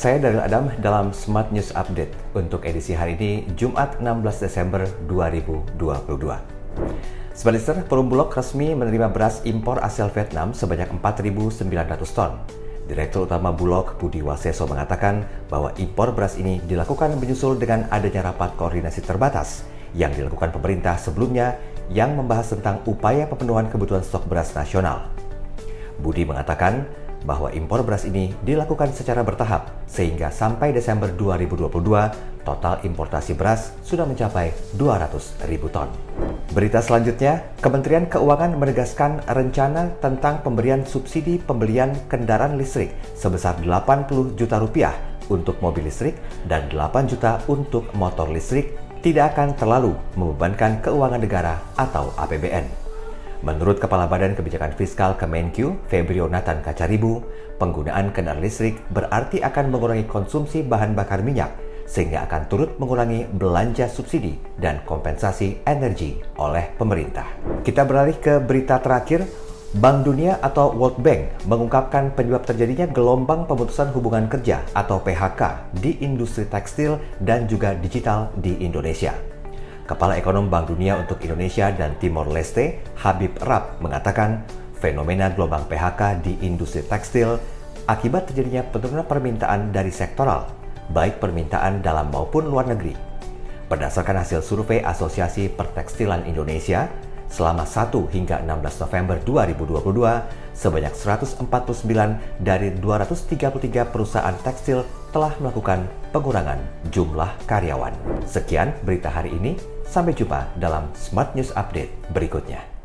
Saya Daryl Adam dalam Smart News Update untuk edisi hari ini Jumat 16 Desember 2022. Sebaliknya, Perum Bulog resmi menerima beras impor asal Vietnam sebanyak 4.900 ton. Direktur Utama Bulog Budi Waseso mengatakan bahwa impor beras ini dilakukan menyusul dengan adanya rapat koordinasi terbatas yang dilakukan pemerintah sebelumnya yang membahas tentang upaya pemenuhan kebutuhan stok beras nasional. Budi mengatakan bahwa impor beras ini dilakukan secara bertahap sehingga sampai Desember 2022 total importasi beras sudah mencapai 200 ribu ton. Berita selanjutnya, Kementerian Keuangan menegaskan rencana tentang pemberian subsidi pembelian kendaraan listrik sebesar 80 juta rupiah untuk mobil listrik dan 8 juta untuk motor listrik tidak akan terlalu membebankan keuangan negara atau APBN. Menurut Kepala Badan Kebijakan Fiskal Kemenkyu, Febrio Nathan Kacaribu, penggunaan kendaraan listrik berarti akan mengurangi konsumsi bahan bakar minyak, sehingga akan turut mengurangi belanja subsidi dan kompensasi energi oleh pemerintah. Kita beralih ke berita terakhir, Bank Dunia atau World Bank mengungkapkan penyebab terjadinya gelombang pemutusan hubungan kerja atau PHK di industri tekstil dan juga digital di Indonesia. Kepala Ekonom Bank Dunia untuk Indonesia dan Timor Leste, Habib Rab, mengatakan fenomena gelombang PHK di industri tekstil akibat terjadinya penurunan permintaan dari sektoral, baik permintaan dalam maupun luar negeri. Berdasarkan hasil survei Asosiasi Pertekstilan Indonesia, selama 1 hingga 16 November 2022, sebanyak 149 dari 233 perusahaan tekstil telah melakukan pengurangan jumlah karyawan. Sekian berita hari ini. Sampai jumpa dalam Smart News Update berikutnya.